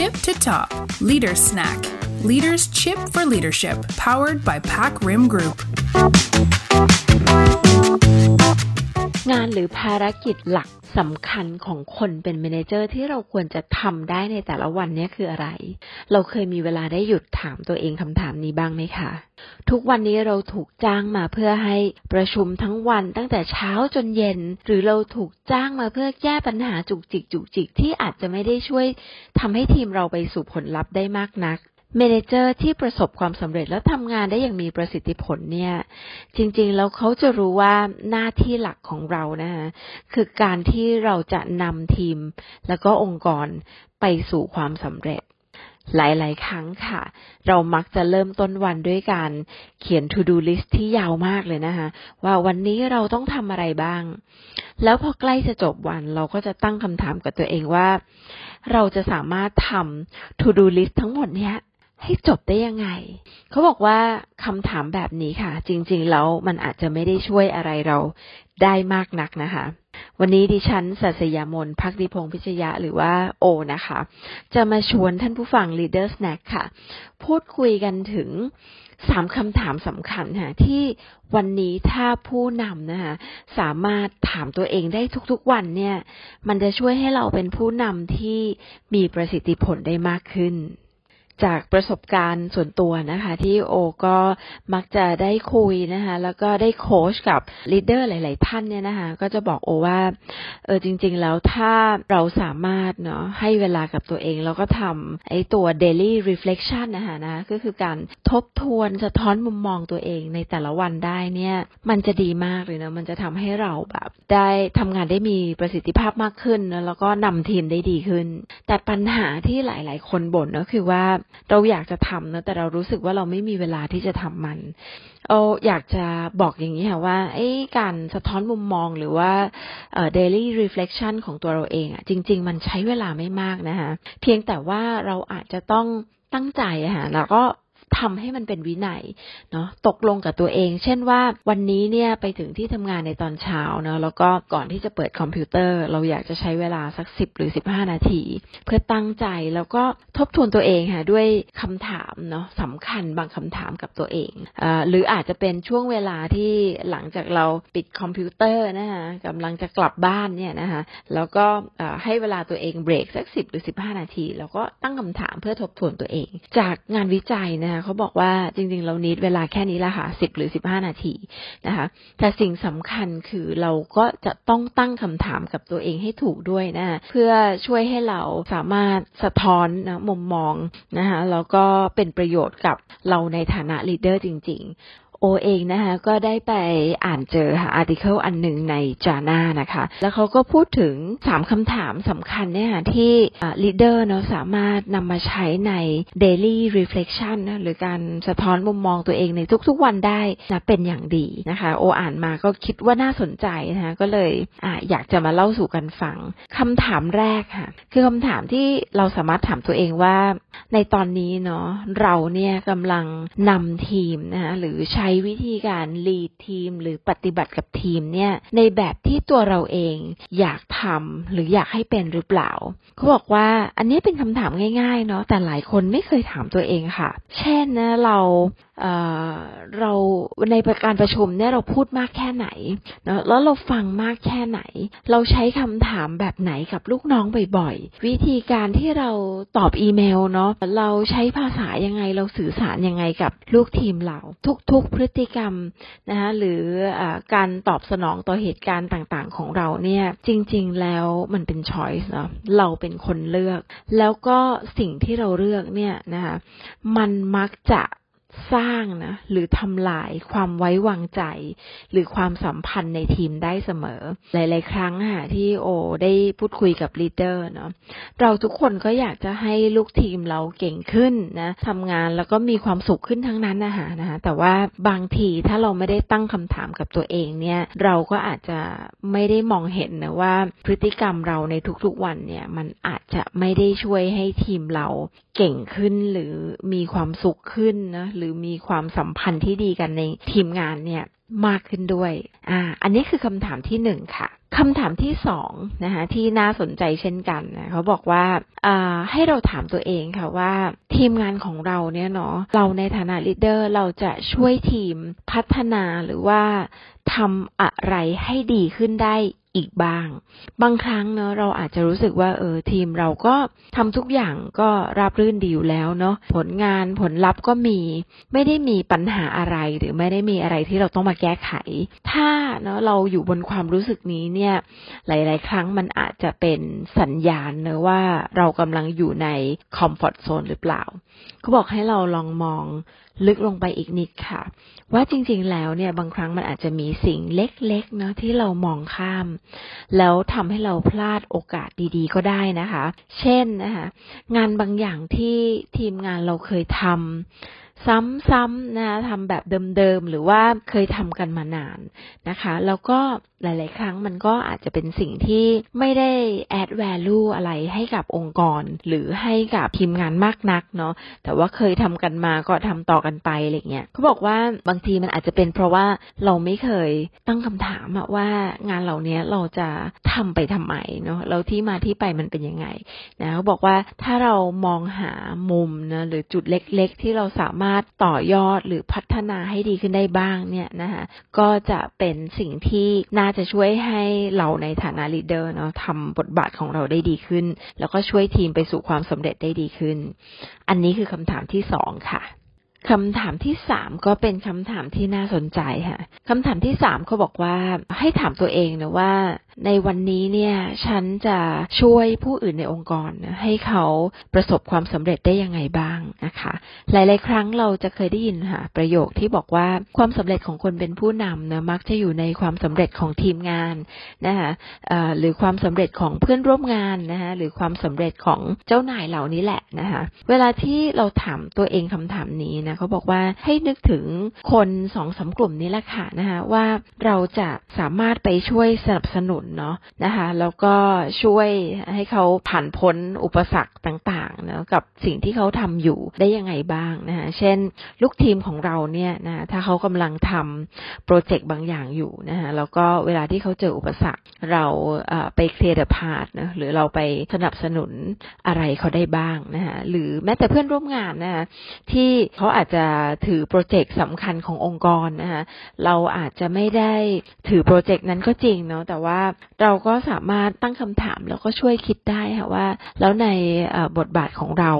tip to top. Leader Snack. Leaders Chip for Leadership, powered by Pack Rim Group. งานหรือภารกิจหลักสำคัญของคนเป็นเมนเจอร์ที่เราควรจะทำได้ในแต่ละวันนี้คืออะไร เราเคยมีเวลาได้หยุดถามตัวเองคำถามนี้บ้างไหมคะ ทุกวันนี้เราถูกจ้างมาเพื่อให้ประชุมทั้งวันตั้งแต่เช้าจนเย็น หรือเราถูกจ้างมาเพื่อแก้ปัญหาจุกจิกจุกจิกที่อาจจะไม่ได้ช่วยทำให้ทีมเราไปสู่ผลลัพธ์ได้มากนัก เมนเจอร์ที่ประสบความสำเร็จและทำงานได้อย่างมีประสิทธิผลเนี่ย จริงๆ แล้วเขาจะรู้ว่าหน้าที่หลักของเรานะคะคือการที่เราจะนำทีม แล้วก็องค์กรไปสู่ความสำเร็จ หลายๆ ครั้งค่ะ เรามักจะเริ่มต้นวันด้วยการเขียน to do list ที่ยาวมากเลยนะคะ ว่าวันนี้เราต้องทำอะไรบ้าง แล้วพอใกล้จะจบวันเราก็จะตั้งคำถามกับตัวเองว่า เราจะสามารถทำ to do list ทั้งหมดเนี้ย ให้จบได้ยังไง เขาบอกว่าคำถามแบบนี้ค่ะ จริง ๆ แล้วมันอาจจะไม่ได้ช่วยอะไรเราได้มากนักนะคะ วันนี้ดิฉันสัสยามนพักดีพงพิชยะหรือว่าโอนะคะ จะมาชวนท่านผู้ฟัง Leader Snack ค่ะ พูดคุยกันถึงสามคำถามสำคัญค่ะที่วันนี้ถ้าผู้นำนะคะสามารถถามตัวเองได้ทุกๆวันเนี่ย มันจะช่วยให้เราเป็นผู้นำที่มีประสิทธิผลได้มากขึ้น จากประสบการณ์ส่วนตัวนะคะ ที่โอก็มักจะได้คุยนะคะ แล้วก็ได้โค้ชกับลีดเดอร์หลาย ๆ ท่านเนี่ยนะคะ ก็จะบอกโอว่าเออจริง ๆ แล้วถ้าเราสามารถเนาะให้เวลากับตัวเอง แล้วก็ทำไอ้ตัว daily reflection นะคะนะก็คือการทบทวนสะท้อนมุมมองตัวเองในแต่ละวันได้เนี่ย มันจะดีมากเลยนะมันจะทำให้เราแบบ ได้ทำงานได้มีประสิทธิภาพมากขึ้น แล้วก็นำทีมได้ดีขึ้น แต่ปัญหาที่หลาย ๆ คนบ่นก็คือว่าเราอยากจะทำนะแต่เรารู้สึกว่าเราไม่มีเวลาที่จะทำมันเอาอยากจะบอกอย่างนี้ค่ะว่าไอ้การสะท้อนมุมมองหรือว่า daily reflection ของตัวเราเองอะจริง ๆ มันใช้เวลาไม่มากนะคะเพียงแต่ว่าเราอาจจะต้องตั้งใจอะค่ะแล้วก็ ทำให้มันเป็นวินัยเนาะตกลงกับตัวเอง เช่นว่าวันนี้เนี่ยไปถึงที่ทำงานในตอนเช้าเนาะแล้วก็ก่อนที่จะเปิดคอมพิวเตอร์ เราอยากจะใช้เวลาสักสิบหรือสิบห้านาที เพื่อตั้งใจแล้วก็ทบทวนตัวเองค่ะด้วยคำถามเนาะสำคัญบางคำถามกับตัวเองอหรืออาจจะเป็นช่วงเวลาที่หลังจากเราปิดคอมพิวเตอร์นะคะกำลังจะกลับบ้านเนี่ยนะคะแล้วก็ให้เวลาตัวเองเบรกสักสิบหรือสิบห้านาที แล้วก็ตั้งคำถามเพื่อทบทวนตัวเอง จากงานวิจัยนะคะเขาบอกว่าจริงๆ เรานิดเวลาแค่นี้ละค่ะสิบหรือสิบห้านาทีนะคะ แต่สิ่งสำคัญคือเราก็จะต้องตั้งคำถามกับตัวเองให้ถูกด้วยนะ เพื่อช่วยให้เราสามารถสะท้อนนะมุมมองนะคะแล้วก็เป็นประโยชน์กับเราในฐานะลีดเดอร์จริง ๆ โอเองนะคะก็ได้ไปอ่านเจอค่ะ article อันหนึ่งใน journal นะคะ แล้วเขาก็พูดถึงสามคำถามสำคัญเนี่ยค่ะที่ leader เนาะสามารถนำมาใช้ใน daily reflection นะหรือการสะท้อนมุมมองตัวเองในทุกๆวันได้นะเป็นอย่างดีนะคะ โออ่านมาก็คิดว่าน่าสนใจนะคะก็เลยออยากจะมาเล่าสู่กันฟังคำถามแรกค่ะ คือคำถามที่เราสามารถถามตัวเองว่า ในตอนนี้เนาะเราเนี่ยกำลังนำทีมนะคะหรือใช้วิธีการลีดทีมหรือปฏิบัติกับทีมเนี่ยในแบบที่ตัวเราเองอยากทำหรืออยากให้เป็นหรือเปล่าเขาบอกว่าอันนี้เป็นคำถามง่ายๆเนาะแต่หลายคนไม่เคยถามตัวเองค่ะ เช่นนะเรา เราในการประชุมเนี่ยเราพูดมากแค่ไหนนะแล้วเราฟังมากแค่ไหน เราใช้คำถามแบบไหนกับลูกน้องบ่อยๆ วิธีการที่เราตอบอีเมลเนาะเราใช้ภาษายังไงเราสื่อสารยังไงกับลูกทีมเรา ทุกๆพฤติกรรมนะคะหรืออการตอบสนองต่อเหตุการณ์ต่างๆ ของเราเนี่ยจริงๆแล้วมันเป็นช้อยส์เนาะเราเป็นคนเลือก แล้วก็สิ่งที่เราเลือกเนี่ยนะคะมันมักจะ สร้างนะหรือทำลายความไว้วางใจ หรือความสัมพันธ์ในทีมได้เสมอ หลาย ๆ ครั้งค่ะที่โอได้พูดคุยกับลีดเดอร์เนาะเราทุกคนก็อยากจะให้ลูกทีมเราเก่งขึ้นนะทำงานแล้วก็มีความสุขขึ้นทั้งนั้นนะคะนะคะแต่ว่าบางทีถ้าเราไม่ได้ตั้งคำถามกับตัวเองเนี่ย เราก็อาจจะไม่ได้มองเห็นนะว่าพฤติกรรมเราในทุก ๆ วันเนี่ย มันอาจจะไม่ได้ช่วยให้ทีมเราเก่งขึ้นหรือมีความสุขขึ้นนะหรือมีความสัมพันธ์ที่ดีกันในทีมงานเนี่ยมากขึ้นด้วย อ่า อันนี้คือคำถามที่หนึ่งค่ะคำถามที่สองนะคะที่น่าสนใจเช่นกันนะเขาบอกว่าให้เราถามตัวเองค่ะว่าทีมงานของเราเนี่ยเนาะเราในฐานะลีดเดอร์เราจะช่วยทีมพัฒนาหรือว่าทำอะไรให้ดีขึ้นได้ อีกบ้าง บางครั้งเนาะเราอาจจะรู้สึกว่าเออทีมเราก็ทำทุกอย่างก็ราบรื่นดีอยู่แล้วเนาะผลงานผลลัพธ์ก็มี ไม่ได้มีปัญหาอะไรหรือไม่ได้มีอะไรที่เราต้องมาแก้ไข ถ้าเนาะเราอยู่บนความรู้สึกนี้เนี่ย หลาย ๆ ครั้งมันอาจจะเป็นสัญญาณเนะว่าเรากำลังอยู่ในคอมฟอร์ทโซนหรือเปล่าเขาบอกให้เราลองมองลึกลงไปอีกนิดค่ะ ว่าจริง ๆ แล้วเนี่ยบางครั้งมันอาจจะมีสิ่งเล็ก ๆ เนาะที่เรามองข้ามแล้วทำให้เราพลาดโอกาสดีๆ ก็ได้นะคะ เช่นนะคะงานบางอย่างที่ทีมงานเราเคยทำซ้ำๆนะคะทำแบบเดิมๆ หรือว่าเคยทำกันมานานนะคะ แล้วก็ หลาย ๆ ครั้งมันก็อาจจะเป็นสิ่งที่ไม่ได้ add value อะไรให้กับองค์กร หรือให้กับทีมงานมากนักเนาะแต่ว่าเคยทำกันมาก็ทำต่อกันไปอะไรเงี้ยเขาบอกว่าบางทีมันอาจจะเป็นเพราะว่าเราไม่เคยตั้งคำถามว่างานเหล่านี้เราจะทำไปทำไมเนาะแล้วที่มาที่ไปมันเป็นยังไงนะเขาบอกว่าถ้าเรามองหามุมนะหรือจุดเล็ก ๆ ที่เราสามารถต่อยอดหรือพัฒนาให้ดีขึ้นได้บ้างเนี่ยนะคะก็จะเป็นสิ่งที่น่าจะช่วยให้เราในฐานะลีดเดอร์เนาะทำบทบาทของเราได้ดีขึ้น แล้วก็ช่วยทีมไปสู่ความสำเร็จได้ดีขึ้น อันนี้คือคำถามที่สองค่ะ คำถามที่สามก็เป็นคำถามที่น่าสนใจค่ะคำถามที่สามเขาบอกว่าให้ถามตัวเองนะว่า ในวันนี้เนี่ย ฉันจะช่วยผู้อื่นในองค์กรนะให้เขาประสบความสำเร็จได้ยังไงบ้างนะคะ หลาย ๆ ครั้งเราจะเคยได้ยินค่ะประโยคที่บอกว่าความสำเร็จของคนเป็นผู้นำนะมักจะอยู่ในความสำเร็จของทีมงานนะคะหรือความสำเร็จของเพื่อนร่วมงานนะคะหรือความสำเร็จของเจ้านายเหล่านี้แหละนะคะเวลาที่เราถามตัวเองคำถามนี้นะเขาบอกว่าให้นึกถึงคนสองสากลุ่มนี้แหละค่ะนะคะว่าเราจะสามารถไปช่วยสนับสนุนเนาะนะคะแล้วก็ช่วยให้เขาผ่านพ้นอุปสรรคต่างๆนะกับสิ่งที่เขาทำอยู่ได้ยังไงบ้างนะคะเช่น ลูกทีมของเราเนี่ยนะถ้าเขากำลังทำโปรเจกต์บางอย่างอยู่นะคะแล้วก็เวลาที่เขาเจออุปสรรคเราไปเคลียร์เดอะพาร์ทนะหรือเราไปสนับสนุนอะไรเขาได้บ้างนะคะหรือแม้แต่เพื่อนร่วมงานนะคะที่เขาอาจจะถือโปรเจกต์สำคัญขององค์กรนะคะเราอาจจะไม่ได้ถือโปรเจกต์นั้นก็จริงเนาะแต่ว่าเราก็สามารถตั้งคำถามแล้วก็ช่วยคิดได้ค่ะว่า แล้วในบทบาทของเรา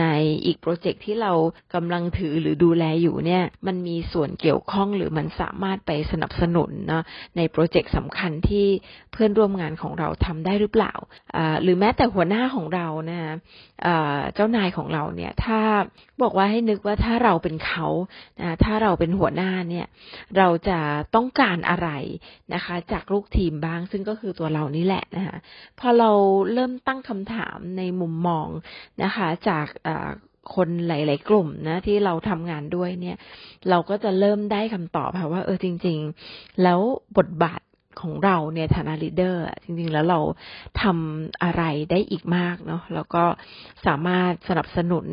ในอีกโปรเจกต์ที่เรากำลังถือหรือดูแลอยู่เนี่ยมันมีส่วนเกี่ยวข้องหรือมันสามารถไปสนับสนุนเนาะในโปรเจกต์สำคัญที่เพื่อนร่วมงานของเราทำได้หรือเปล่า หรือแม้แต่หัวหน้าของเรานะเจ้านายของเราเนี่ยถ้าบอกว่าให้นึกว่าถ้าเราเป็นเขาถ้าเราเป็นหัวหน้าเนี่ย เราจะต้องการอะไรนะคะ จากลูกทีมบ้าง ซึ่งก็คือตัวเรานี่แหละนะคะพอเราเริ่มตั้งคำถามในมุมมองนะคะ จากคนหลาย ๆ กลุ่มนะที่เราทำงานด้วยเนี่ย เราก็จะเริ่มได้คำตอบค่ะว่า เออจริง ๆ แล้วบทบาท ของเราเนี่ยฐานะ leader จริงๆ แล้วเราทำอะไรได้อีกมากเนาะแล้วก็สามารถสนับสนุน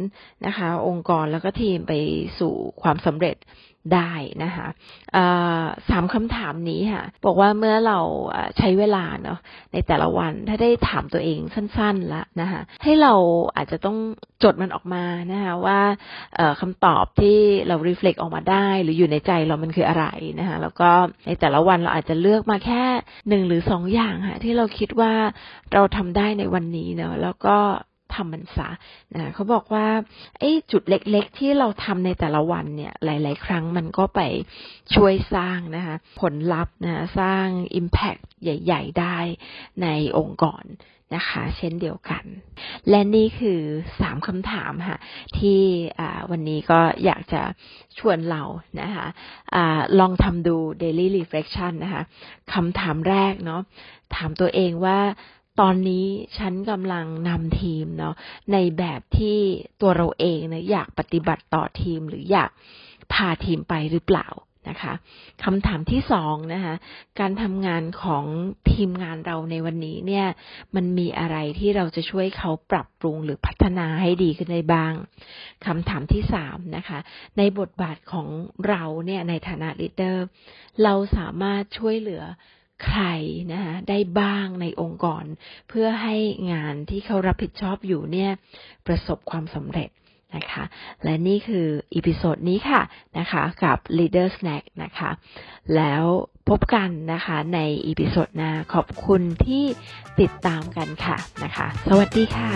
นะคะ องค์กรแล้วก็ทีมไปสู่ความสำเร็จ ได้นะคะสามคำถามนี้ค่ะ บอกว่าเมื่อเราใช้เวลาเนาะในแต่ละวันถ้าได้ถามตัวเองสั้นๆละนะคะให้เราอาจจะต้องจดมันออกมานะคะว่าคำตอบที่เรา reflect ออกมาได้ หรืออยู่ในใจเรามันคืออะไรนะคะแล้วก็ในแต่ละวันเราอาจจะเลือกมาแค่หนึ่งหรือสองอย่างค่ะที่เราคิดว่าเราทำได้ในวันนี้เนาะแล้วก็ ทำมันซะนะเขาบอกว่าไอ้จุดเล็กๆ ที่เราทำในแต่ละวันเนี่ยหลาย ๆ ครั้งมันก็ไปช่วยสร้างนะคะผลลัพธ์นะสร้าง Impact ใหญ่ ๆ ได้ในองค์กรนะคะ เช่นเดียวกัน และนี่คือสามคำถามค่ะที่วันนี้ก็อยากจะชวนเรานะคะอะลองทำดู daily reflection นะคะคำถามแรกเนาะถามตัวเองว่า ตอนนี้ฉันกำลังนำทีมเนาะในแบบที่ตัวเราเองนะอยากปฏิบัติต่อทีมหรืออยากพาทีมไปหรือเปล่านะคะคำถามที่สองนะคะการทำงานของทีมงานเราในวันนี้เนี่ย มันมีอะไรที่เราจะช่วยเขาปรับปรุงหรือพัฒนาให้ดีขึ้นได้บ้างคำถามที่สามนะคะ ในบทบาทของเราเนี่ยในฐานะ leader เราสามารถช่วยเหลือ ใครนะคะได้บ้างในองค์กร เพื่อให้งานที่เขารับผิดชอบอยู่เนี่ยประสบความสำเร็จนะคะ และนี่คือ episode นี้ค่ะนะคะกับ Leader Snack นะคะ แล้วพบกันนะคะในอีพิโซดหน้าขอบคุณที่ติดตามกันค่ะนะคะ สวัสดีค่ะ